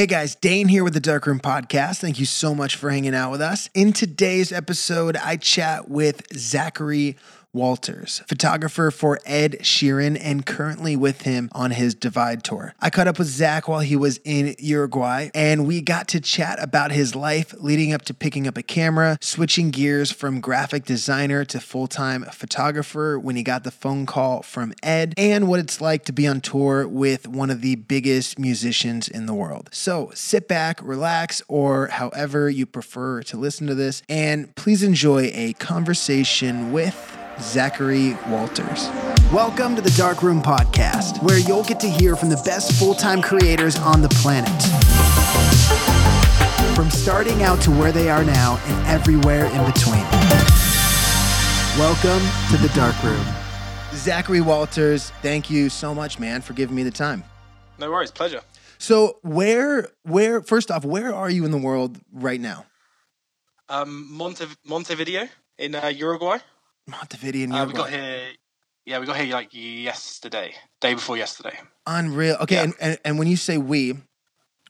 Hey guys, Dane here with the Darkroom Podcast. Thank you so much for hanging out with us. In today's episode, I chat with Zakary Walters, photographer for Ed Sheeran, and currently with him on his Divide tour. I caught up with Zak while he was in Uruguay, and we got to chat about his life leading up to picking up a camera, switching gears from graphic designer to full time photographer when he got the phone call from Ed, and what it's like to be on tour with one of the biggest musicians in the world. So sit back, relax, or however you prefer to listen to this, and please enjoy a conversation with. Zakary Walters. Welcome to the Darkroom Podcast, where you'll get to hear from the best full time creators on the planet. From starting out to where they are now and everywhere in between. Welcome to the Dark Room. Zakary Walters, thank you so much, man, for giving me the time. No worries, pleasure. So, where, where, first off, where are you in the world right now? Um, Monte Montevideo in uh, Uruguay. Montevideo in Uh, we got here. Yeah, we got here like yesterday, day before yesterday. Unreal. Okay, Yeah. and, and and when you say we,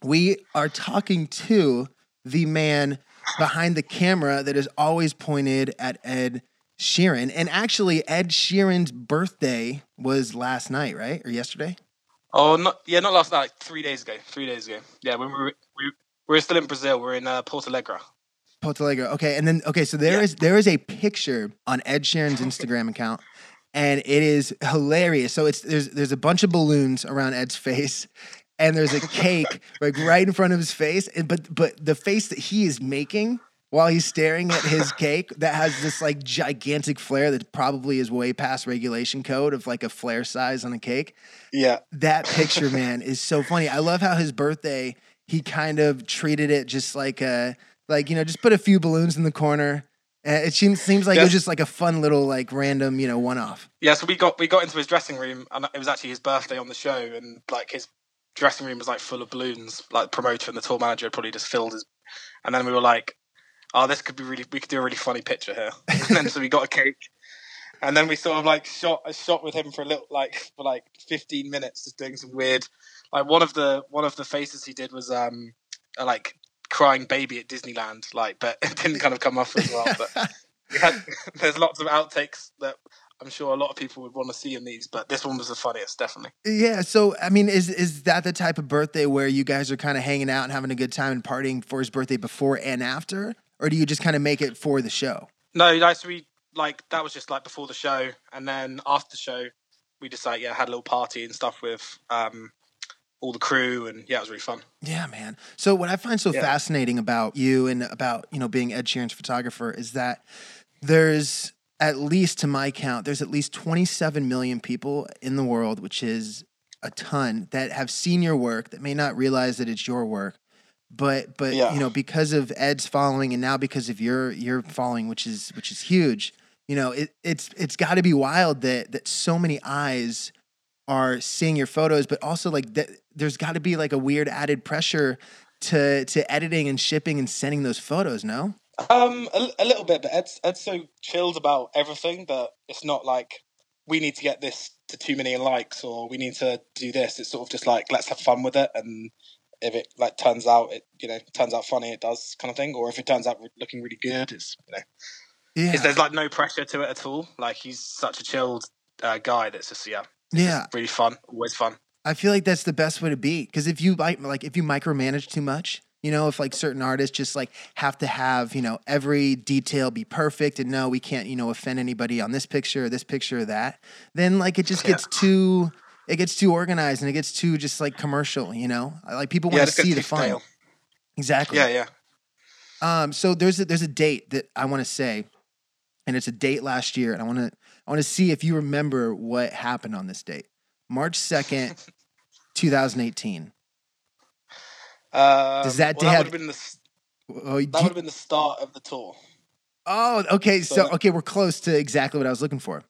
we are talking to the man behind the camera that is always pointed at Ed Sheeran. And actually, Ed Sheeran's birthday was last night, right? Or yesterday? Oh, not yeah, not last night. Like three days ago. Three days ago. Yeah, when we were we, we were still in Brazil. We're in uh, Porto Alegre. Porto Alegre. Okay, and then okay, so there is Yeah. there is a picture on Ed Sheeran's Instagram account, and it is hilarious. So it's there's there's a bunch of balloons around Ed's face, and there's a cake like right in front of his face. And, but but the face that he is making while he's staring at his cake that has this like gigantic flare that probably is way past regulation code of like a flare size on a cake Yeah, that picture, man, is so funny. I love how his birthday, he kind of treated it just like a, like, you know, just put a few balloons in the corner. Uh, it seems, seems like it was just like a fun little, like, random, you know, one off. yeah. So we got we got into his dressing room, and it was actually his birthday on the show, and like his dressing room was like full of balloons. Like the promoter and the tour manager had probably just filled his, and then we were like, "Oh, this could be really. We could do a really funny picture here." and then so we got a cake, and then we sort of like shot a shot with him for a little like for like fifteen minutes, just doing some weird. Like one of the one of the faces he did was um like crying baby at Disneyland, like but it didn't kind of come off as well. But we had, there's lots of outtakes that I'm sure a lot of people would want to see in these, but this one was the funniest, definitely. yeah. So, I mean, is, is that the type of birthday where you guys are kind of hanging out and having a good time and partying for his birthday before and after? Or do you just kind of make it for the show? No, like so we like that was just like before the show, and then after the show, we just like yeah had a little party and stuff with um all the crew, and yeah, it was really fun. Yeah, man. So what I find so Yeah. fascinating about you and about, you know, being Ed Sheeran's photographer is that there's at least to my count, there's at least 27 million people in the world, which is a ton that have seen your work that may not realize that it's your work. But but Yeah. you know, because of Ed's following and now because of your your following, which is which is huge, you know, it, it's it's gotta be wild that that so many eyes are seeing your photos, but also like that there's got to be like a weird added pressure to to editing and shipping and sending those photos. No, Um, a, a little bit, but Ed's Ed's so chilled about everything that it's not like we need to get this to two million likes or we need to do this. It's sort of just like let's have fun with it, and if it like turns out it you know turns out funny, it does kind of thing. Or if it turns out looking really good, it's you know yeah, it's, there's like no pressure to it at all. Like he's such a chilled uh, guy that's just yeah yeah. really fun, always fun. I feel like that's the best way to be because if you like like if you micromanage too much. You know, if like certain artists just like have to have, you know, every detail be perfect and no, we can't, you know, offend anybody on this picture or this picture or that, then like it just Yeah. gets too it gets too organized and it gets too just like commercial, you know? Like people want just to see the fun. stale. Exactly. Yeah, yeah. Um, so there's a, there's a date that I want to say, and it's a date last year, and I want to I want to see if you remember what happened on this date, March second, two thousand eighteen. Um, Does that well, have- would have been the Oh, that would have been the start of the tour. oh, okay. So So- okay, we're close to exactly what I was looking for.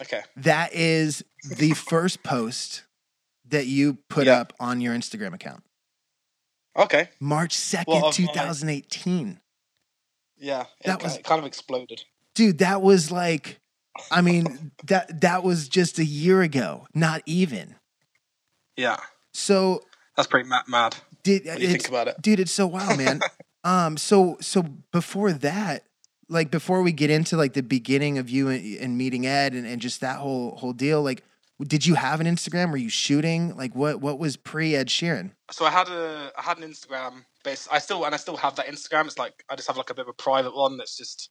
Okay. That is the first post that you put up on your Instagram account, Okay. March second, Well, of two my- Yeah. It, That was- it kind of exploded. dude that was like i mean that that was just a year ago not even Yeah. so That's pretty ma- mad. Did you think about it. dude it's so wild man um so so before that like before we get into like the beginning of you and, and meeting ed and, and just that whole whole deal like did you have an instagram were you shooting like what what was pre ed sheeran So I had a I had an Instagram, but I still and I still have that Instagram. It's like I just have like a bit of a private one that's just,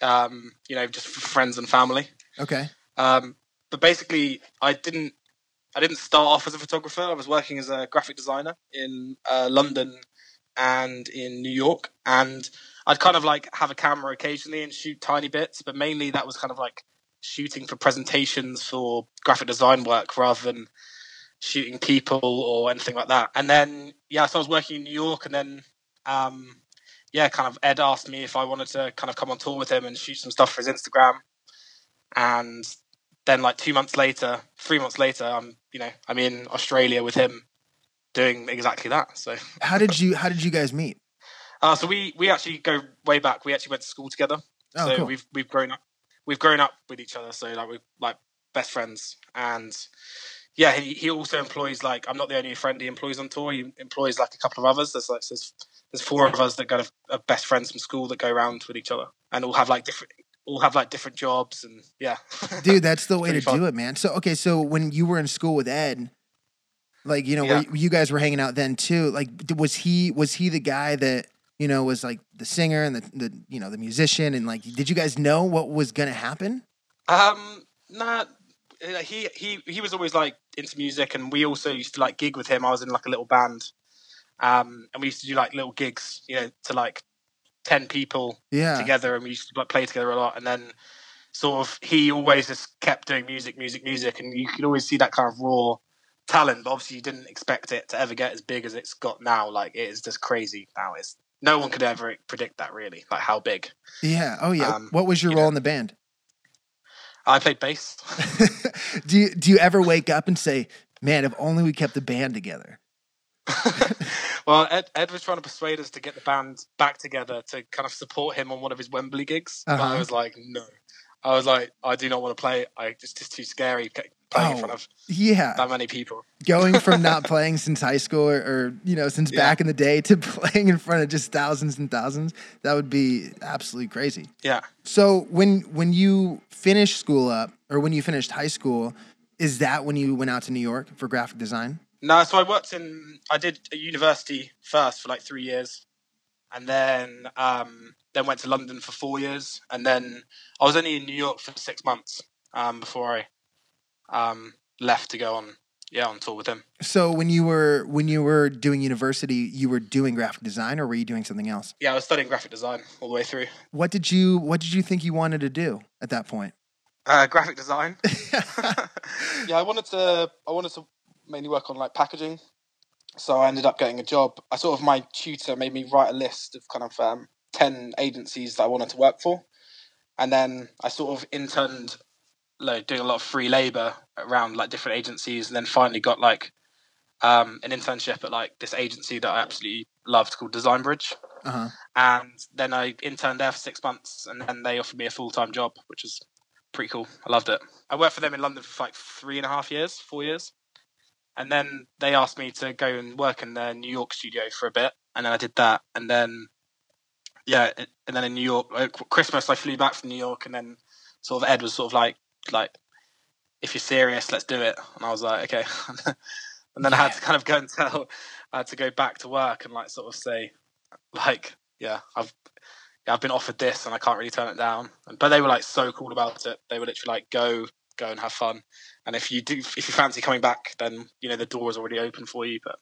um, you know, just for friends and family. okay Um, but basically, I didn't I didn't start off as a photographer. I was working as a graphic designer in uh, London and in New York, and I'd kind of like have a camera occasionally and shoot tiny bits, but mainly that was kind of like shooting for presentations for graphic design work rather than shooting people or anything like that. And then yeah, so I was working in New York, and then um, yeah, kind of Ed asked me if I wanted to kind of come on tour with him and shoot some stuff for his Instagram, and then like two months later, three months later, I'm you know I'm in Australia with him doing exactly that. So how did you how did you guys meet uh, so we we actually go way back. We actually went to school together. oh so cool we've we've grown up we've grown up with each other. So like we're like best friends and. Yeah, he, he also employs like I'm not the only friend he employs on tour. He employs like a couple of others. There's like there's, there's four of us that kind of are best friends from school that go around with each other and all have like different all have like different jobs and yeah. dude that's the way to fun. do it man so okay so when you were in school with ed like you know Yeah. where you guys were hanging out then too like was he was he the guy that you know was like the singer and the, the you know the musician and like did you guys know what was gonna happen Um, nah, uh, he he he was always like into music, and we also used to like gig with him. I was in like a little band, um, and we used to do like little gigs, you know, to like ten people yeah together, and we used to play together a lot. And then sort of he always just kept doing music, music, music, and you could always see that kind of raw talent. But obviously, you didn't expect it to ever get as big as it's got now. Like it is just crazy now. It's no one could ever predict that really, like how big. yeah oh yeah Um, what was your you role know. in the band I played bass. do you do you ever wake up and say man if only we kept the band together well, Ed, Ed was trying to persuade us to get the band back together to kind of support him on one of his Wembley gigs. But Uh-huh. I was like, no. I was like, I do not want to play. I it's just too scary ca- playing in Oh. front of yeah that many people. going from not playing since high school or, or you know since Yeah. back in the day to playing in front of just thousands and thousands that would be absolutely crazy Yeah. so when when you finished school up or when you finished high school is that when you went out to new york for graphic design No, so I worked in. I did a university first for like three years, and then um, then went to London for four years, and then I was only in New York for six months um, before I um, left to go on yeah on tour with him. so when you were when you were doing university you were doing graphic design or were you doing something else Yeah, I was studying graphic design all the way through. what did you what did you think you wanted to do at that point Uh, graphic design. yeah, I wanted to. I wanted to mainly work on like packaging, so I ended up getting a job. I sort of my tutor made me write a list of kind of um, ten agencies that I wanted to work for, and then I sort of interned, like doing a lot of free labor around like different agencies, and then finally got like um, an internship at like this agency that I absolutely loved called Design Bridge, uh-huh and then I interned there for six months, and then they offered me a full time job, which was pretty cool. I loved it. I worked for them in London for like three and a half years, four years, and then they asked me to go and work in their New York studio for a bit, and then I did that, and then yeah, and then in New York, uh, Christmas I flew back from New York, and then sort of Ed was sort of like like if you're serious, let's do it, and I was like okay, and then I had to kind of go and tell, I had to go back to work and like sort of say like yeah, I've yeah, I've been offered this and I can't really turn it down. And, but they were like so cool about it. They were literally like, go, go and have fun. And if you do, if you fancy coming back, then you know the door is already open for you. But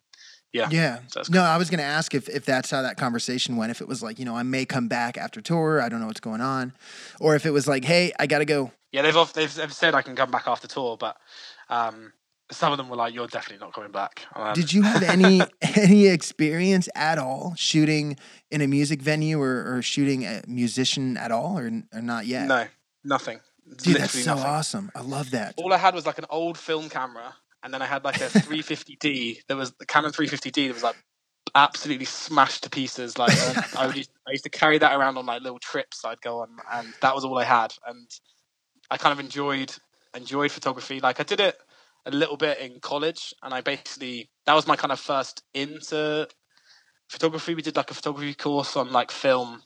Yeah. Yeah. So No, I was going to ask if, if that's how that conversation went. If it was like, you know, I may come back after tour, I don't know what's going on, or if it was like, hey, I got to go. yeah, they've off, they've, they've said I can come back after tour, but um, some of them were like, "You're definitely not coming back." Um, Did you have any any experience at all shooting in a music venue or, or shooting a musician at all, or, or not yet? No, nothing. Dude, that's so nothing. awesome. I love that. All I had was like an old film camera, and then I had like a 350D. There was the Canon 350D that was like absolutely smashed to pieces. Like and I, would used, I used to carry that around on like little trips I'd go on, and that was all I had. And I kind of enjoyed enjoyed photography. Like I did it a little bit in college, and I basically that was my kind of first into photography. We did like a photography course on like film,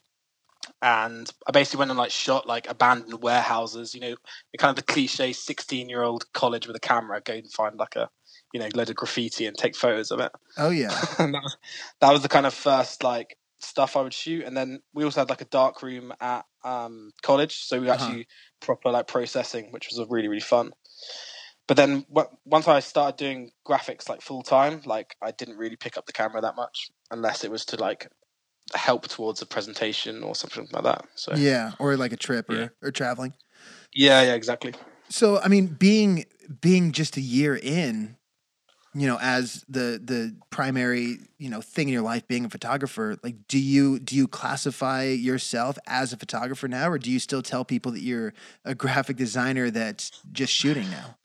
and I basically went and like shot like abandoned warehouses. You know, kind of the cliche sixteen-year-old college with a camera, go and find like a you know load of graffiti and take photos of it. Oh yeah, that was, that was the kind of first like stuff I would shoot. And then we also had like a dark room at um, college, so we Uh-huh. actually proper like processing, which was really really fun. But then w- once I started doing graphics like full time, like I didn't really pick up the camera that much unless it was to like help towards a presentation or something like that. So yeah, or like a trip or Yeah. or traveling. Yeah, yeah, exactly. So I mean, being being just a year in, you know, as the the primary you know thing in your life, being a photographer, like, do you do you classify yourself as a photographer now, or do you still tell people that you're a graphic designer that's just shooting now?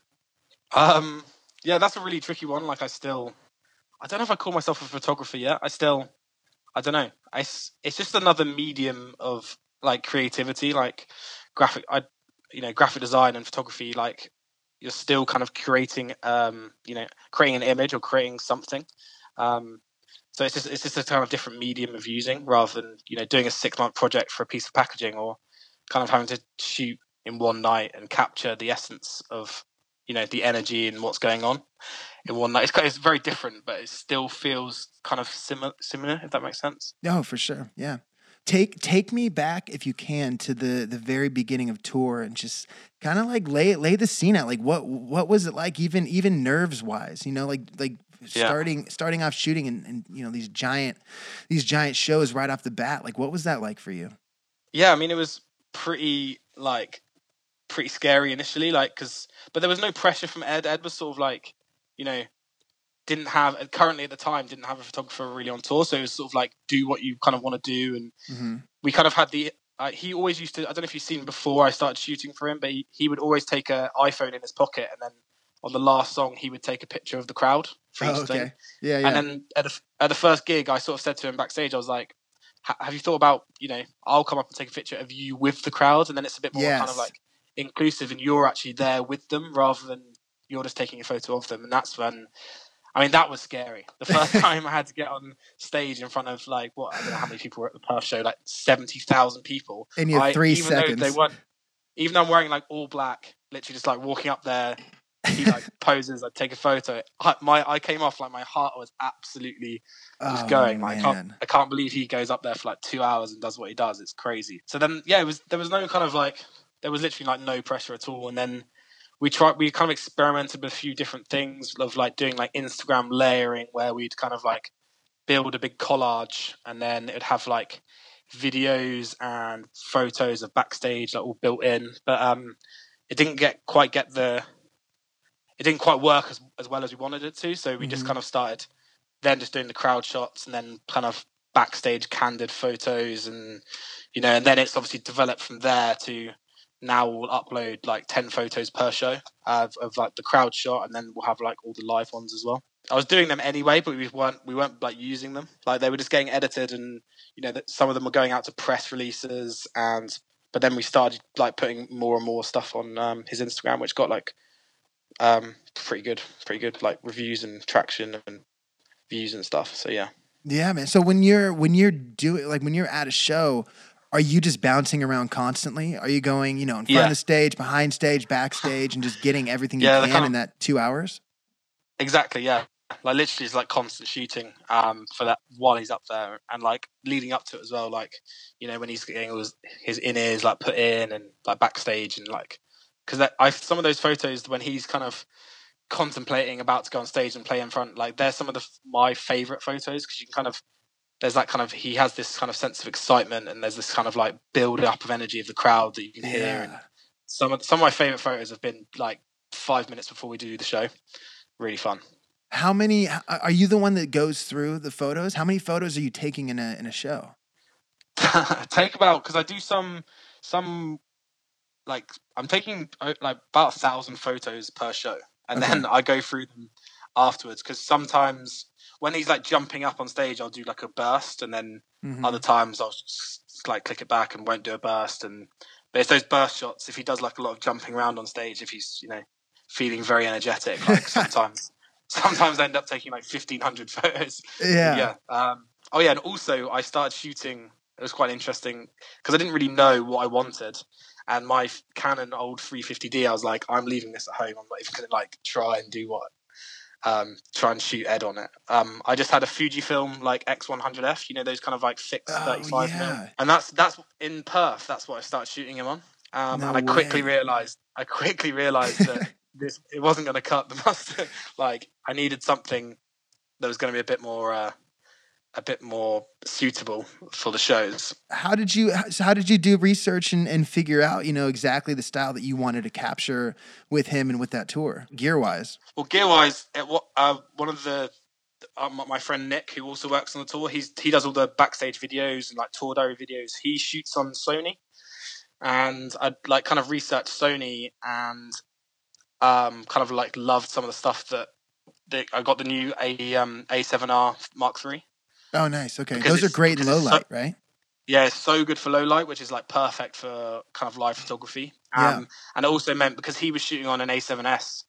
Um, yeah, that's a really tricky one. Like, I still, I don't know if I call myself a photographer yet. I still, I don't know. I, s- it's just another medium of like creativity, like graphic. I, you know, graphic design and photography. Like, you're still kind of creating, um, you know, creating an image or creating something. Um, so it's just it's just a kind of different medium of using rather than you know doing a six month project for a piece of packaging or kind of having to shoot in one night and capture the essence of you know the energy and what's going on in one night. It's, kind- it's very different, but it still feels kind of similar. Similar, if that makes sense. No, for sure. Yeah. Take take me back if you can to the the very beginning of tour and just kind of like lay lay the scene out. Like what what was it like even even nerves wise, you know, like like Yeah. starting starting off shooting and, and you know these giant these giant shows right off the bat. Like what was that like for you? Yeah, I mean, it was pretty like pretty scary initially, like because but there was no pressure from Ed. Ed was sort of like you know didn't have currently at the time didn't have a photographer really on tour, so it was sort of like do what you kind of want to do and Mm-hmm. we kind of had the uh, he always used to i don't know if you've seen before i started shooting for him but he, he would always take a iphone in his pocket and then on the last song he would take a picture of the crowd for Oh, okay. Yeah, yeah. and then at the, at the first gig i sort of said to him backstage i was like "Ha- have you thought about you know i'll come up and take a picture of you with the crowd and then it's a bit more kind of like inclusive and you're actually there with them rather than you're just taking a photo of them and that's when I mean, that was scary. The first time I had to get on stage in front of like what I don't know how many people were at the Perth show, like seventy thousand people. In your I, three even seconds. Though they weren't, even though I'm wearing like all black, literally just like walking up there, he like poses, I'd take a photo. I, my I came off like my heart was absolutely just Oh, going. Like, I can't. I can't believe he goes up there for like two hours and does what he does. It's crazy. So then, yeah, it was there was no kind of like there was literally like no pressure at all. And then we tried, we kind of experimented with a few different things of like doing like Instagram layering, where we'd kind of like build a big collage, and then it'd have like videos and photos of backstage like all built in. But um, it didn't get quite get the it didn't quite work as, as well as we wanted it to. So we just Mhm. kind of started then just doing the crowd shots and then kind of backstage candid photos and you know and then it's obviously developed from there to now we'll upload like 10 photos per show of, of like the crowd shot and then we'll have like all the live ones as well. I was doing them anyway but we weren't we weren't like using them. Like they were just getting edited and you know that some of them were going out to press releases and but then we started like putting more and more stuff on um, his instagram which got like um pretty good pretty good like reviews and traction and views and stuff. So yeah. Yeah, man. So when you're when you're doing like when you're at a show, are you just bouncing around constantly? Are you going, you know, in front Yeah. of the stage, behind stage, backstage, and just getting everything Yeah, you can in that two hours? Exactly, yeah. Like literally, it's like constant shooting um, for that while he's up there, and like leading up to it as well. Like you know when he's getting all his, his in ears like put in and like backstage and like because I some of those photos when he's kind of contemplating about to go on stage and play in front, like they're some of the my favorite photos because you can kind of there's that kind of he has this kind of sense of excitement and there's this kind of like build up of energy of the crowd that you can hear and some of some of my favorite photos have been like five minutes before we do the show. Really fun. How many are you the one that goes through the photos? How many photos are you taking in a in a show? take about because I do some some like I'm taking uh, like about a thousand photos per show, and Okay. then I go through them afterwards because sometimes when he's like jumping up on stage, I'll do like a burst, and then Mhm. other times I'll just like click it back and won't do a burst. And but it's those burst shots. If he does like a lot of jumping around on stage, if he's you know feeling very energetic. Like sometimes, sometimes I end up taking like fifteen hundred photos. Yeah. Yeah. Um, oh yeah, and also I started shooting. It was quite interesting because I didn't really know what I wanted, and my Canon old 350D, I was like, I'm leaving this at home. I'm not even going to like try and do what, um, try and shoot Ed on it. Um, I just had a Fujifilm like X100F, you know, those kind of like fixed Oh, 35 yeah. mil, and that's that's in Perth. That's what I started shooting him on. Um, No and I quickly realized, I quickly realized that this it wasn't going to cut the mustard. like I needed something that was going to be a bit more. Uh, a bit more suitable for the shows. How did you how did you do research and, and figure out, you know, exactly the style that you wanted to capture with him and with that tour, gear wise? Well, gear wise, uh, one of the uh, my friend Nick, who also works on the tour, he's he does all the backstage videos and like tour diary videos. He shoots on Sony, and I like kind of researched Sony and um, kind of like loved some of the stuff that. that I got the new A um, A7R Mark III. Oh nice. Okay. Because Those are great in low it's so- light, right? Yeah, it's so good for low light, which is like perfect for kind of live photography. Um, And it also meant because he was shooting on an A7S,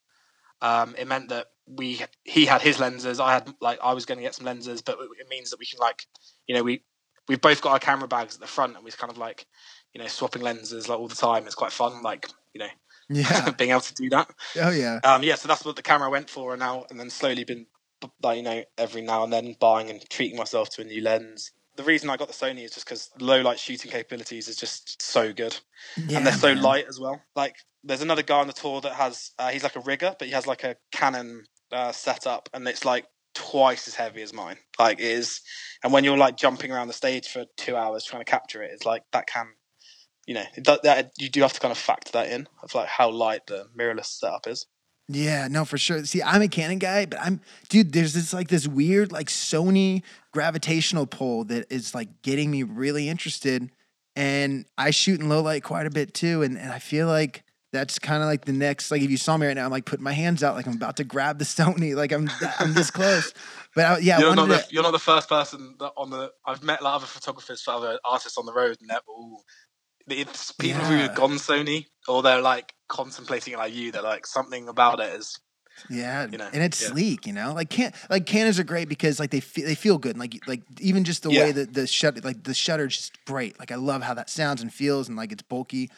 um, it meant that we he had his lenses, I had like I was going to get some lenses, but it means that we can like you know we we've both got our camera bags at the front and we're kind of like you know swapping lenses like all the time. It's quite fun, like you know Yeah. being able to do that. Oh yeah. Um, yeah, so that's what the camera went for, and now and then slowly been, like you know, every now and then buying and treating myself to a new lens. The reason I got the Sony is just because low light shooting capabilities is just so good, Yeah. and they're so man. light as well. Like there's another guy on the tour that has uh, he's like a rigger, but he has like a Canon uh, setup, and it's like twice as heavy as mine. Like it is, and when you're like jumping around the stage for two hours trying to capture it, it's like that can. You know, do- that you do have to kind of factor that in of like how light the mirrorless setup is. Yeah, no, for sure. See, I'm a Canon guy, but I'm dude, there's this like this weird like Sony gravitational pull that is like getting me really interested. And I shoot in low light quite a bit too. And, and I feel like that's kind of like the next like if you saw me right now, I'm like putting my hands out like I'm about to grab the Sony. Like I'm I'm this close. But I, yeah, you're not the to, you're not the first person that on the I've met like other photographers other artists on the road and they're all it's people who have gone Sony or they're like contemplating it like you. They're like something about it is Yeah, you know, and it's yeah. sleek, you know. Like can like Canons are great because like they feel they feel good. And, like like even just the way that the shut like the shutter's just great. Like I love how that sounds and feels and like it's bulky.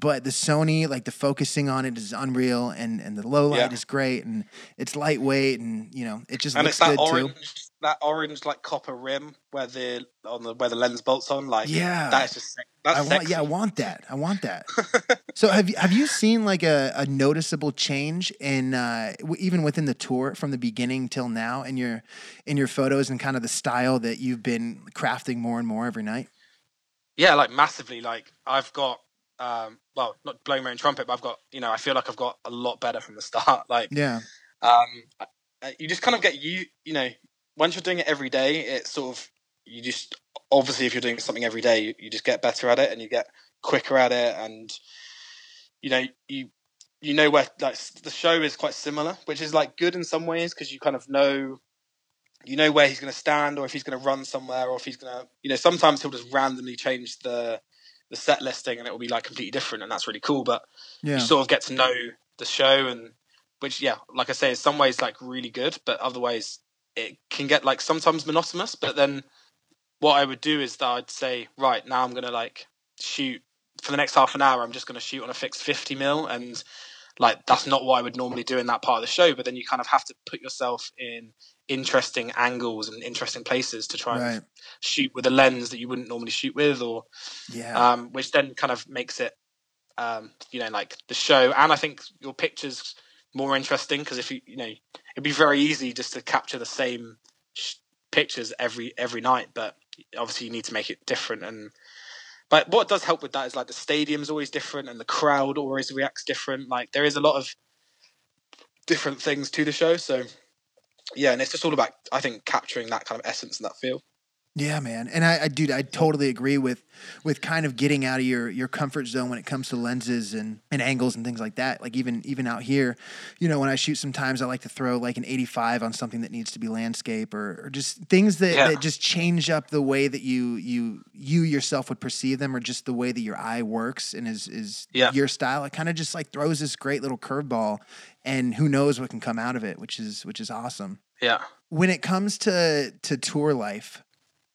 But the Sony like the focusing on it is unreal and and the low light Yeah. is great and it's lightweight and you know it just and looks it's that good orange too. That orange like copper rim where the on the where the lens bolts on like Yeah. that is just that's I want sexy. yeah, I want that. I want that. so have you have you seen like a, a noticeable change in uh, w- even within the tour from the beginning till now in your in your photos and kind of the style that you've been crafting more and more every night? yeah like massively like I've got um well not blowing my own trumpet but I've got you know I feel like I've got a lot better from the start like Yeah. um, uh, you just kind of get you you know once you're doing it every day it's sort of you just obviously if you're doing something every day you, you just get better at it and you get quicker at it and you know you you know where like the show is quite similar which is like good in some ways because you kind of know you know where he's going to stand or if he's going to run somewhere or if he's going to you know sometimes he'll just randomly change the the set listing and it will be like completely different and that's really cool but Yeah. you sort of get to know the show and which yeah like i say in some ways like really good but other ways it can get like sometimes monotonous but then what i would do is that i'd say right now i'm gonna like shoot for the next half an hour i'm just gonna shoot on a fixed 50 mil and like that's not what i would normally do in that part of the show but then you kind of have to put yourself in interesting angles and interesting places to try and shoot with a lens that you wouldn't normally shoot with or Yeah. um, which then kind of makes it, um, you know, like the show. And I think your pictures more interesting because if you, you know, it'd be very easy just to capture the same sh- pictures every every night, but obviously you need to make it different. And but what does help with that is like the stadium's always different and the crowd always reacts different. Like there is a lot of different things to the show, so. Yeah, and it's just all about I think capturing that kind of essence and that feel. Yeah, man. And I, I dude, I totally agree with with kind of getting out of your your comfort zone when it comes to lenses and, and angles and things like that. Like even even out here, you know, when I shoot sometimes I like to throw like an 85 on something that needs to be landscape or, or just things that, Yeah. that just change up the way that you you you yourself would perceive them or just the way that your eye works and is is Yeah. your style. It kind of just like throws this great little curveball and who knows what can come out of it, which is which is awesome Yeah. when it comes to to tour life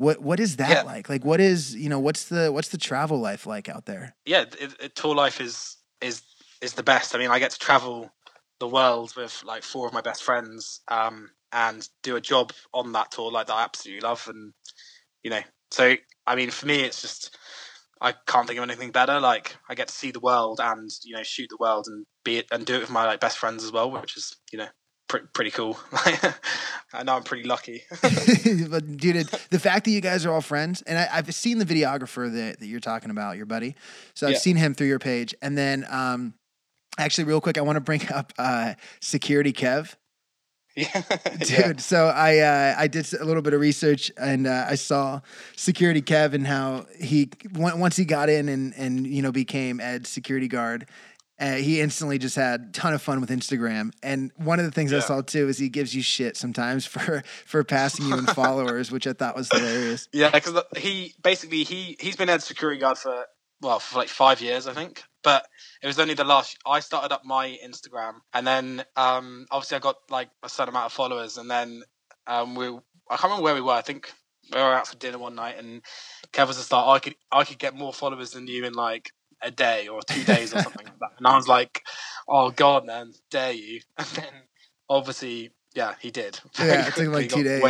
what what is that Yeah. like like what is you know what's the what's the travel life like out there yeah, it, it, tour life is is is the best. I mean, I get to travel the world with like four of my best friends, um, and do a job on that tour like that I absolutely love, and you know, so I mean, for me, it's just I can't think of anything better. Like I get to see the world and you know shoot the world and be it and do it with my like best friends as well, which is you know pretty pretty cool. I know I'm pretty lucky. but dude it, the fact that you guys are all friends and I, i've seen the videographer that, that you're talking about your buddy so i've Yeah. seen him through your page and then um actually real quick i want to bring up uh security kev yeah, dude yeah. so i uh, i did a little bit of research and uh, i saw security kev and how he once he got in and and you know became ed's security guard uh, he instantly just had a ton of fun with instagram and one of the things i saw too is he gives you shit sometimes for for passing you in followers which i thought was hilarious Yeah, because he basically he he's been Ed's security guard for well for like five years, I think. But it was only the last I started up my Instagram, and then um, obviously I got like a certain amount of followers, and then um, we I can't remember where we were. I think we were out for dinner one night, and Kev was just like, I could I could get more followers than you in like a day or two days or something like that. And I was like, oh god, man, dare you? And then obviously. Yeah, he did. Yeah, it took like two days.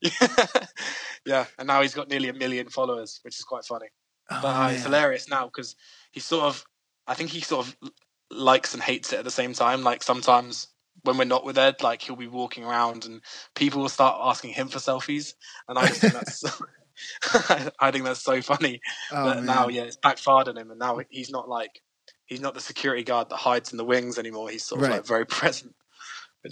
Yeah, yeah, and now he's got nearly a million followers, which is quite funny. Oh, But uh, it's hilarious now because he sort of, I think he sort of likes and hates it at the same time. Like sometimes when we're not with Ed, like he'll be walking around and people will start asking him for selfies, and I just think that's. I think that's so funny. oh, but man. now, yeah, it's backfired on him, and now he's not like he's not the security guard that hides in the wings anymore. He's sort of Right. like very present,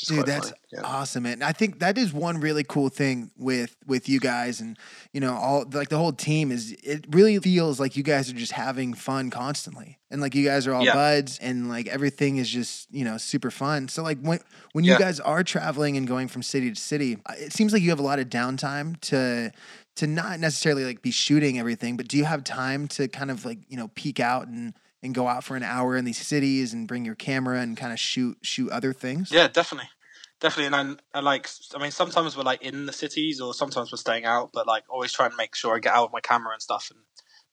Dude, that's. Yeah. awesome, man. I think that is one really cool thing with with you guys, and you know, all like the whole team is. It really feels like you guys are just having fun constantly, and like you guys are all Yeah. buds, and like everything is just you know super fun. So like when when you Yeah. guys are traveling and going from city to city, uh, it seems like you have a lot of downtime to to not necessarily like be shooting everything, but do you have time to kind of like you know peek out and and go out for an hour in these cities and bring your camera and kind of shoot shoot other things? Yeah, definitely, definitely. And I'm, I like, I mean, sometimes we're like in the cities, or sometimes we're staying out. But like, always try and make sure I get out with my camera and stuff, and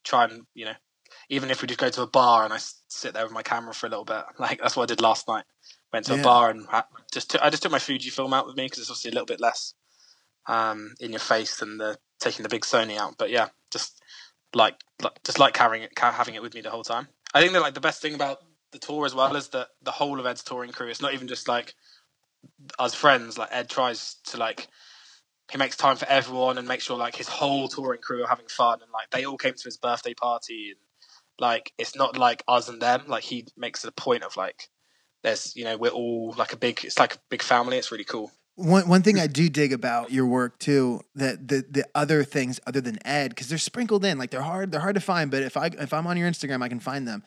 try and you know, even if we just go to a bar and I sit there with my camera for a little bit, like that's what I did last night. Went to Yeah. a bar and ha- just took, I just took my Fujifilm out with me because it's obviously a little bit less um, in your face than the taking the big Sony out. But yeah, just like, like just like carrying it, having it with me the whole time. I think that like the best thing about the tour as well is that the whole of Ed's touring crew. It's not even just like us friends. Like Ed tries to like he makes time for everyone and makes sure like his whole touring crew are having fun and like they all came to his birthday party and like it's not like us and them. Like he makes it a point of like there's you know we're all like a big it's like a big family. It's really cool. One one thing I do dig about your work too, that the the other things other than Ed, because they're sprinkled in, like they're hard, they're hard to find. But if I if I'm on your Instagram, I can find them.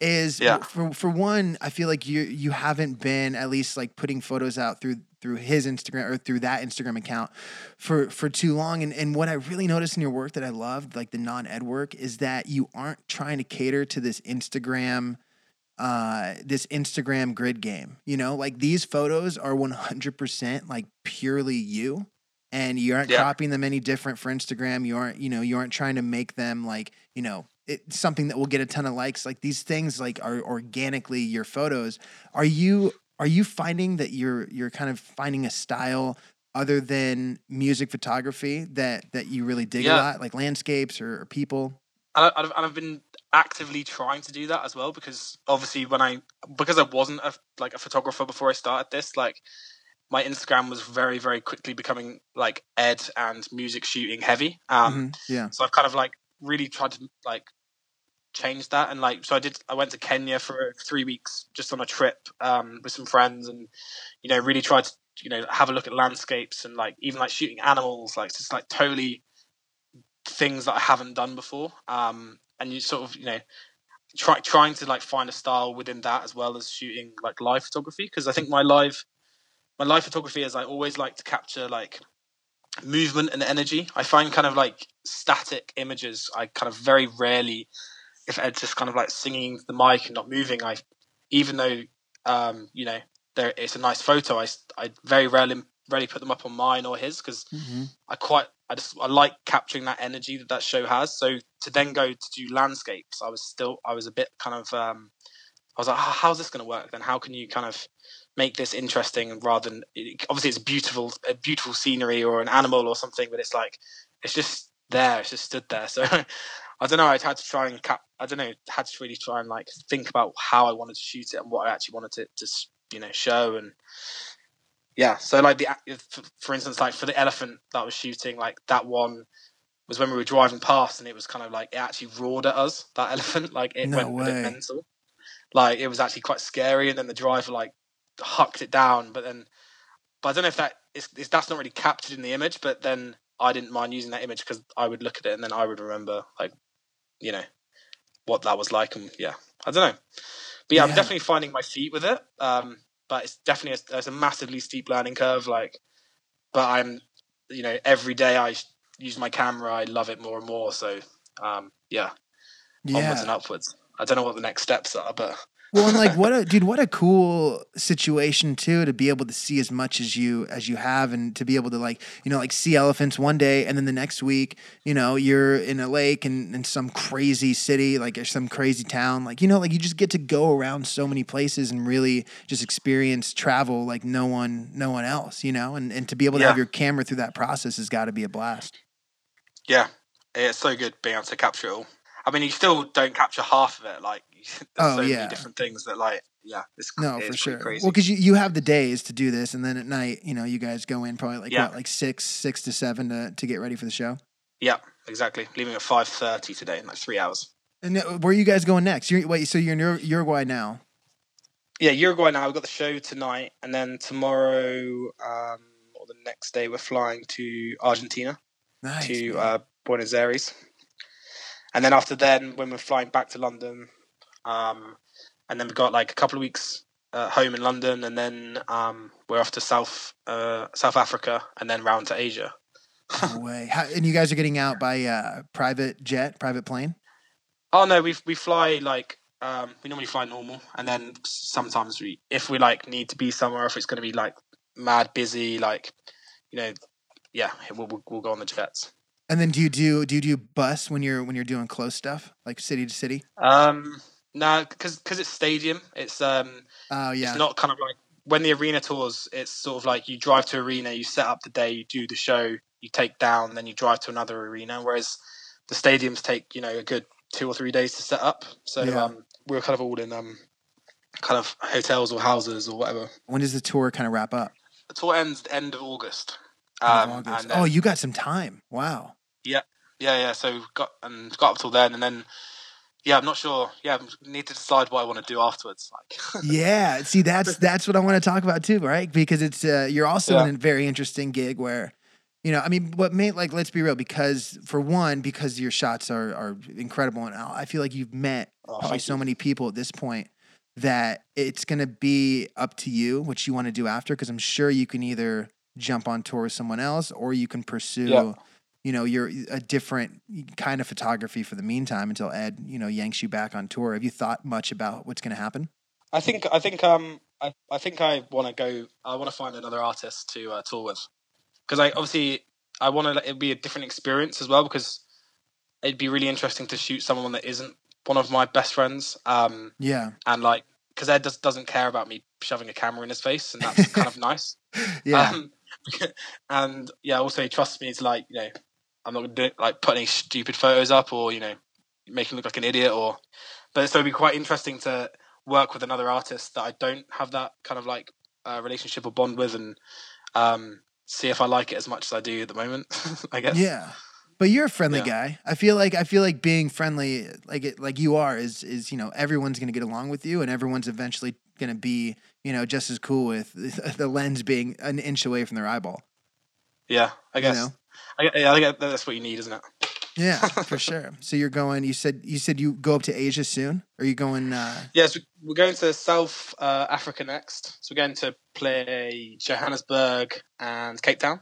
Is Yeah. for for one, I feel like you you haven't been at least like putting photos out through through his Instagram or through that Instagram account for for too long. And and what I really noticed in your work that I loved, like the non Ed work, is that you aren't trying to cater to this Instagram uh this Instagram grid game. You know, like these photos are 100% like purely you and you aren't Yeah. copying them any different for Instagram. You aren't, you know, you aren't trying to make them like, you know, it, something that will get a ton of likes. Like these things like are organically your photos. Are you are you finding that you're you're kind of finding a style other than music photography that that you really dig a lot, like landscapes or, or people? and, I, and I've been actively trying to do that as well because obviously when I because I wasn't a, like a photographer before I started this, like my Instagram was very very quickly becoming like ed and music shooting heavy. Um, Mhm. Yeah. So I've kind of like really tried to like change that and like so I did I went to Kenya for three weeks just on a trip um, with some friends and you know really tried to you know have a look at landscapes and like even like shooting animals like just like totally things that I haven't done before. Um, and you sort of you know try, trying to like find a style within that as well as shooting like live photography because I think my live my live photography is I always like to capture like movement and energy. I find kind of like static images. I kind of very rarely, if Ed's just kind of like singing the mic and not moving, I even though um, you know there it's a nice photo, I I very rarely rarely put them up on mine or his because mm-hmm. I quite I just I like capturing that energy that that show has. So to then go to do landscapes, I was still I was a bit kind of um, I was like, how's this going to work? Then how can you kind of make this interesting rather than obviously it's beautiful a beautiful scenery or an animal or something, but it's like it's just there, it's just stood there. So I don't know. I had to try and cap. I don't know. Had to really try and like think about how I wanted to shoot it and what I actually wanted to, to you know show and yeah. So like the for instance, like for the elephant that I was shooting, like that one was when we were driving past and it was kind of like it actually roared at us. That elephant, like it no went way. a bit mental. Like it was actually quite scary, and then the driver like hucked it down. But then, but I don't know if that is, is that's not really captured in the image. But then I didn't mind using that image because I would look at it and then I would remember like, you know, what that was like. And yeah, I don't know. But yeah, yeah. I'm definitely finding my feet with it. Um, but it's definitely a, there's a massively steep learning curve. Like, but I'm, you know, every day I use my camera, I love it more and more. So, um, yeah, yeah, onwards and upwards. I don't know what the next steps are, but well, and like what a dude, what a cool situation too to be able to see as much as you as you have, and to be able to like you know like see elephants one day, and then the next week you know you're in a lake and in some crazy city like some crazy town, like you know like you just get to go around so many places and really just experience travel like no one no one else, you know, and and to be able to yeah. have your camera through that process has got to be a blast. Yeah, it's so good being able to capture it all. I mean, you still don't capture half of it. Like, oh so yeah, different things that like, yeah, it's no for sure. Crazy. Well, because you, you have the days to do this, and then at night, you know, you guys go in probably like yeah. what, like six six to seven to to get ready for the show. Yeah, exactly. Leaving at five thirty today in like three hours. And uh, where are you guys going next? You're, wait, so you're in Uruguay now? Yeah, Uruguay now. We've got the show tonight, and then tomorrow um, or the next day, we're flying to Argentina, nice, to uh, Buenos Aires and then after then, when we're flying back to London, um, and then we've got like a couple of weeks uh, home in London, and then um, we're off to South uh, South Africa, and then round to Asia. no way! How, and you guys are getting out by uh, private jet, private plane? Oh no, we we fly like um, we normally fly normal, and then sometimes we, if we like need to be somewhere, if it's going to be like mad busy, like you know, yeah, we'll, we'll, we'll go on the jets. And then do you do do you do bus when you're when you're doing close stuff like city to city? Um, no, because because it's stadium. It's um, oh yeah, it's not kind of like when the arena tours. It's sort of like you drive to arena, you set up the day, you do the show, you take down, then you drive to another arena. Whereas the stadiums take you know a good two or three days to set up. So yeah. um, we're kind of all in um, kind of hotels or houses or whatever. When does the tour kind of wrap up? The tour ends the end of August. Um, of August. Then, oh, you got some time. Wow. Yeah, yeah, yeah. So got and got up till then, and then yeah, I'm not sure. Yeah, I need to decide what I want to do afterwards. Like, yeah, see, that's that's what I want to talk about too, right? Because it's uh, you're also yeah. in a very interesting gig where, you know, I mean, what made like let's be real, because for one, because your shots are are incredible, and I feel like you've met oh, probably so you. many people at this point that it's going to be up to you what you want to do after. Because I'm sure you can either jump on tour with someone else or you can pursue. Yeah you know, you're a different kind of photography for the meantime until Ed, you know, yanks you back on tour. Have you thought much about what's going to happen? I think I think um I, I think I want to go. I want to find another artist to uh, tour with because I obviously I want to. It'd be a different experience as well because it'd be really interesting to shoot someone that isn't one of my best friends. Um, yeah, and like because Ed just doesn't care about me shoving a camera in his face, and that's kind of nice. Yeah. Um, and yeah, also he trusts me to like you know I'm not going to like put any stupid photos up or you know make him look like an idiot or. But so it'd be quite interesting to work with another artist that I don't have that kind of like uh, relationship or bond with, and um, see if I like it as much as I do at the moment. I guess. Yeah. But you're a friendly yeah. guy. I feel like I feel like being friendly, like it, like you are, is is you know everyone's gonna get along with you, and everyone's eventually gonna be you know just as cool with the lens being an inch away from their eyeball. Yeah, I guess. You know? I, I think that's what you need, isn't it? Yeah, for sure. So you're going. You said you said you go up to Asia soon. Are you going? Uh... Yes, we're going to South uh, Africa next. So we're going to play Johannesburg and Cape Town,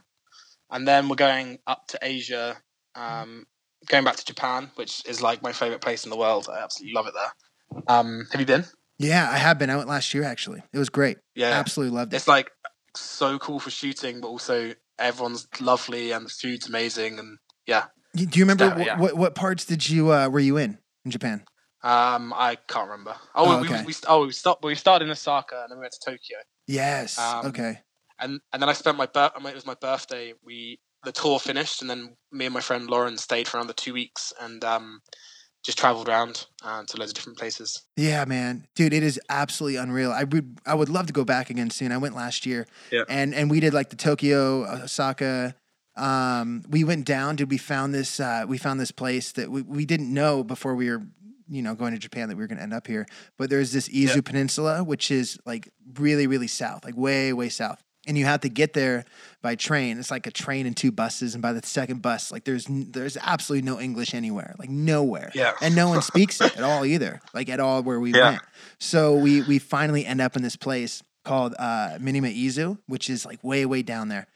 and then we're going up to Asia. Um, going back to Japan, which is like my favorite place in the world. I absolutely love it there. Um, have you been? Yeah, I have been. I went last year actually. It was great. Yeah, absolutely loved it. It's like so cool for shooting, but also everyone's lovely and the food's amazing, and yeah. Do you remember yeah. what what parts did you uh, were you in in Japan? Um, I can't remember. Oh, oh okay. we, we, oh, we stopped. We started in Osaka and then we went to Tokyo. Yes. Um, okay. And and then I spent my birth. It was my birthday. We the tour finished, and then me and my friend Lauren stayed for another two weeks, and um, just traveled around uh, to loads of different places. Yeah, man, dude, it is absolutely unreal. I would I would love to go back again soon. I went last year, yeah, and and we did like the Tokyo, Osaka. Um, we went down. Did we found this? Uh, we found this place that we, we didn't know before we were you know going to Japan that we were going to end up here. But there's this Izu yep. Peninsula, which is like really really south, like way way south and you have to get there by train. It's like a train and two buses, and by the second bus, like there's there's absolutely no English anywhere, like nowhere. Yeah, and no one speaks it at all either, like at all where we yeah. went. So we we finally end up in this place called uh, Minami Izu, which is like way way down there.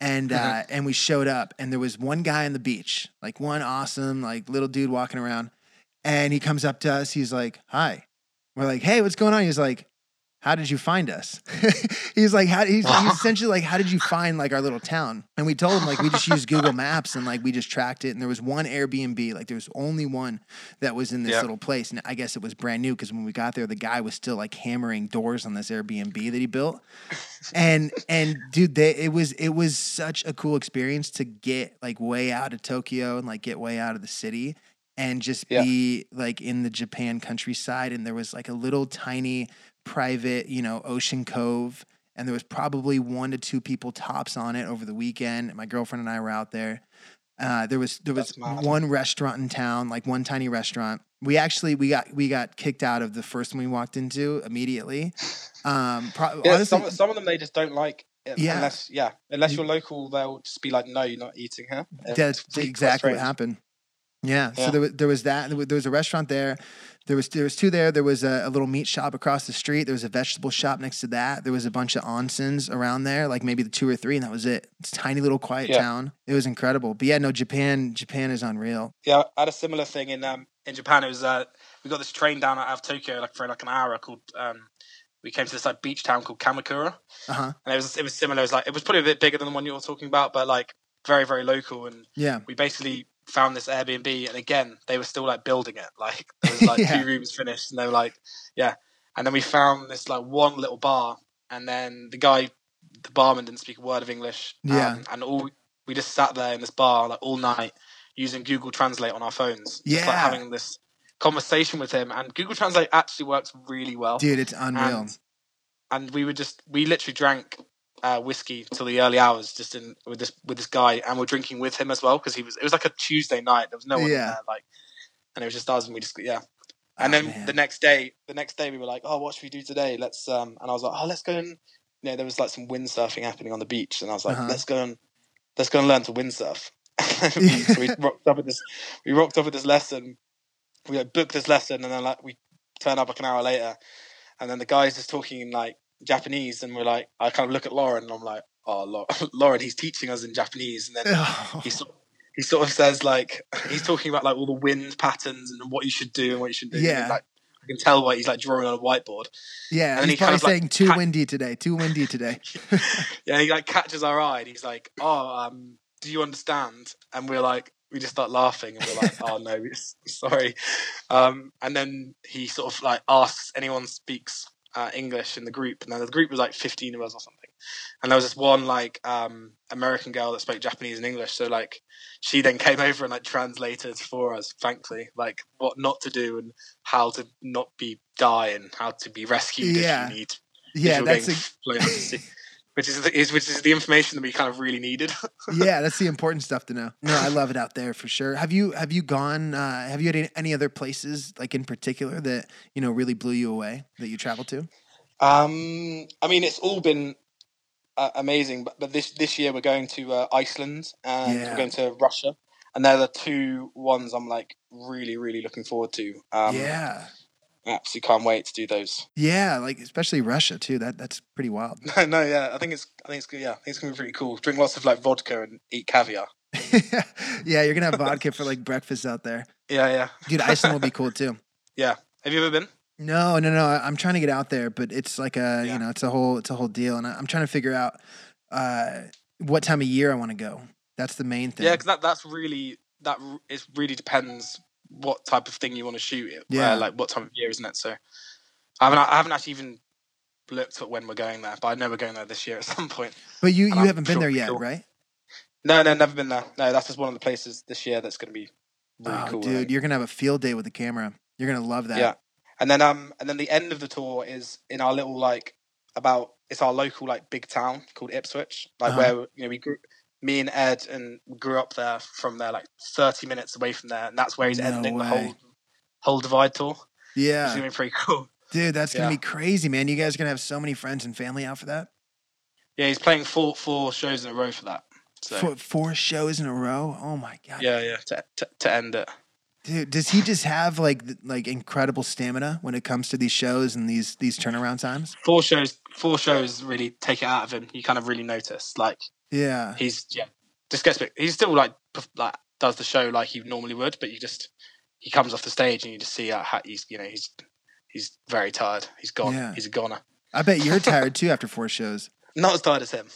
And uh, mm-hmm. and we showed up, and there was one guy on the beach, like one awesome like little dude walking around, and he comes up to us. He's like, "Hi." We're like, "Hey, what's going on?" He's like, how did you find us? he's like, how, he's, he's, essentially like, how did you find like our little town? And we told him like, we just used Google Maps and like, we just tracked it. And there was one Airbnb, like there was only one that was in this yep. little place. And I guess it was brand new because when we got there, the guy was still like hammering doors on this Airbnb that he built. And, and dude, they, it was, it was such a cool experience to get like way out of Tokyo and like get way out of the city and just yeah. be like in the Japan countryside. And there was like a little tiny private, you know, Ocean Cove. And there was probably one to two people tops on it over the weekend. My girlfriend and I were out there. Uh, there was there was one restaurant in town, like one tiny restaurant. We actually we got we got kicked out of the first one we walked into immediately. Um, pro- yeah, honestly, some some of them they just don't like. Yeah, unless yeah, unless you're local, they'll just be like, "No, you're not eating here." That's exactly what happened. Yeah, yeah. so there was, there was that. There was a restaurant there. There was there was two there. There was a, a, little meat shop across the street. There was a vegetable shop next to that. There was a bunch of onsens around there, like maybe the two or three, and that was it. It's a tiny little quiet yeah. town. It was incredible. But yeah, no, Japan Japan is unreal. Yeah, I had a similar thing in um in Japan. It was uh we got this train down out of Tokyo like for like an hour called um we came to this like beach town called Kamakura, uh-huh. and it was it was similar. It was like it was probably a bit bigger than the one you were talking about, but like very very local. And yeah, we basically found this Airbnb, and again, they were still like building it. Like there was like yeah. two rooms finished, and they were like, yeah. And then we found this like one little bar, and then the guy, the barman, didn't speak a word of English. Yeah. Um, and all we just sat there in this bar like all night using Google Translate on our phones. Yeah. Just like having this conversation with him, and Google Translate actually works really well. Dude, it's unreal. And, and we were just we literally drank uh, whiskey till the early hours, just in with this with this guy, and we're drinking with him as well because he was. It was like a Tuesday night. There was no one yeah. there, like, and it was just us, and we just yeah. And oh, then man. the next day, the next day we were like, oh, what should we do today? Let's um, and I was like, oh, let's go and you know, there was like some windsurfing happening on the beach, and I was like, uh-huh. let's go and let's go and learn to windsurf. so we rocked up at this, we rocked up at this lesson. We like, booked this lesson, and then like we turn up like an hour later, and then the guy's just talking in like Japanese, and we're like, I kind of look at Lauren, and I'm like, oh, Lauren, he's teaching us in Japanese, and then oh. he sort he sort of says like he's talking about like all the wind patterns and what you should do and what you should do. Yeah, like I can tell why he's like drawing on a whiteboard. Yeah, and he's he probably kind of, saying like, too windy today, too windy today. yeah, he like catches our eye, and he's like, oh, um, do you understand? And we're like, we just start laughing and we're like, oh no, sorry. Um, and then he sort of like asks anyone speaks uh, English in the group, and then the group was like fifteen of us or something. And there was this one like um, American girl that spoke Japanese and English, so like she then came over and like translated for us, thankfully, like what not to do and how to not be die and how to be rescued yeah. if you need. Yeah, that's a which is, the, is which is the information that we kind of really needed. yeah, that's the important stuff to know. No, I love it out there for sure. Have you have you gone? Uh, have you had any other places like in particular that you know really blew you away that you traveled to? Um, I mean, it's all been uh, amazing, but but this this year we're going to uh, Iceland and yeah. we're going to Russia, and they're the two ones I'm like really really looking forward to. Um, yeah. Absolutely can't wait to do those. Yeah, like especially Russia too. That that's pretty wild. No, no, yeah, I think it's I think it's good. Yeah, I think it's gonna be pretty cool. Drink lots of like vodka and eat caviar. yeah, you're gonna have vodka for like breakfast out there, Yeah, yeah, dude. Iceland will be cool too. yeah. Have you ever been? No, no, no. I'm trying to get out there, but it's like a Yeah. you know, it's a whole it's a whole deal, and I'm trying to figure out uh, what time of year I want to go. That's the main thing. Yeah, because that that's really that it really depends what type of thing you want to shoot. It, Yeah. uh, like what time of year, isn't it? So I haven't I haven't actually even looked at when we're going there, but I know we're going there this year at some point. but you you I'm haven't been sure there yet, cool. right? No, no, never been there. No, that's just one of the places this year that's going to be really oh, cool. Dude, think. you're gonna have a field day with the camera. You're gonna love that. Yeah. And then um and then the end of the tour is in our little like about it's our local like big town called Ipswich, like Uh-huh. where you know we grew. Me and Ed and grew up there from there, like thirty minutes away from there, and that's where he's No ending the whole whole divide tour. Yeah, Yeah, gonna be pretty cool. dude, that's gonna be crazy, man. You guys are gonna have so many friends and family out for that. Yeah, he's playing four four shows in a row for that. So Four, four shows in a row. Oh my god. yeah, yeah, to, to to end it. Dude, does he just have like like incredible stamina when it comes to these shows and these these turnaround times? Four shows, four shows really take it out of him. You kind of really notice, like Yeah. he's yeah, just gets. He's still like like does the show like he normally would, but you just he comes off the stage and you just see uh, how he's you know he's he's very tired. He's gone. Yeah. He's a goner. I bet you're tired too after four shows. Not as tired as him.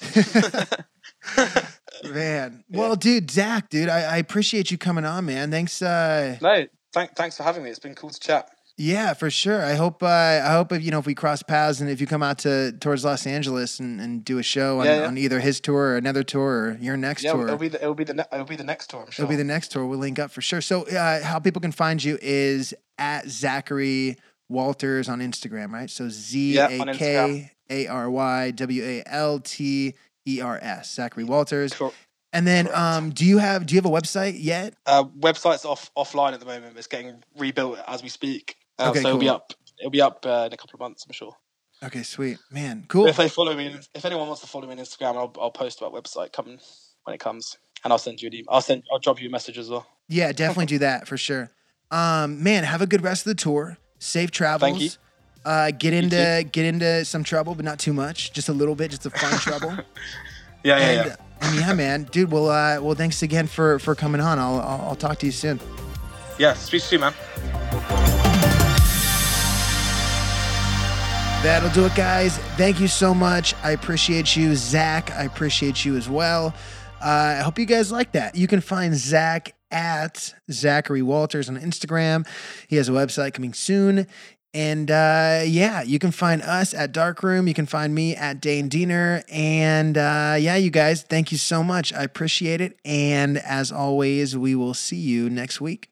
Man. Yeah. Well, dude, Zak, dude, I, I appreciate you coming on, man. Thanks uh no, thank, thanks for having me. It's been cool to chat. Yeah, for sure. I hope uh I hope if you know if we cross paths and if you come out to towards Los Angeles and, and do a show on, Yeah, yeah. on either his tour or another tour or your next Yeah, tour. it'll be the, it'll be the ne- it'll be the next tour. I'm sure. It'll be the next tour. We'll link up for sure. So, uh, how people can find you is at Zakary Walters on Instagram, right? So Z A K A R Y W A L T E R S. Zakary Walters. And then, um, do you have do you have a website yet? Uh, website's off offline at the moment, it's getting rebuilt as we speak. Uh, Okay, so it'll be up. It'll be up uh, in a couple of months, I'm sure. Okay, sweet, man, cool. If they follow me, if anyone wants to follow me on Instagram, I'll, I'll post about website coming when it comes, and I'll send you an email. I'll send. I'll drop you a message as well. Yeah, definitely do that for sure. Um, man, have a good rest of the tour. Safe travels. you. Uh, get You into get into some trouble, but not too much. Just a little bit, just a fun trouble. Yeah, yeah, and, yeah. and yeah, man, dude. Well, uh, well, thanks again for for coming on. I'll I'll, I'll talk to you soon. Yeah, speak to you, man. That'll do it, guys. Thank you so much. I appreciate you, Zak. I appreciate you as well. Uh, I hope you guys like that. You can find Zak at Zakary Walters on Instagram. He has a website coming soon. And uh, yeah, you can find us at Darkroom. You can find me at Dane Diener. And uh, yeah, you guys, thank you so much. I appreciate it. And as always, we will see you next week.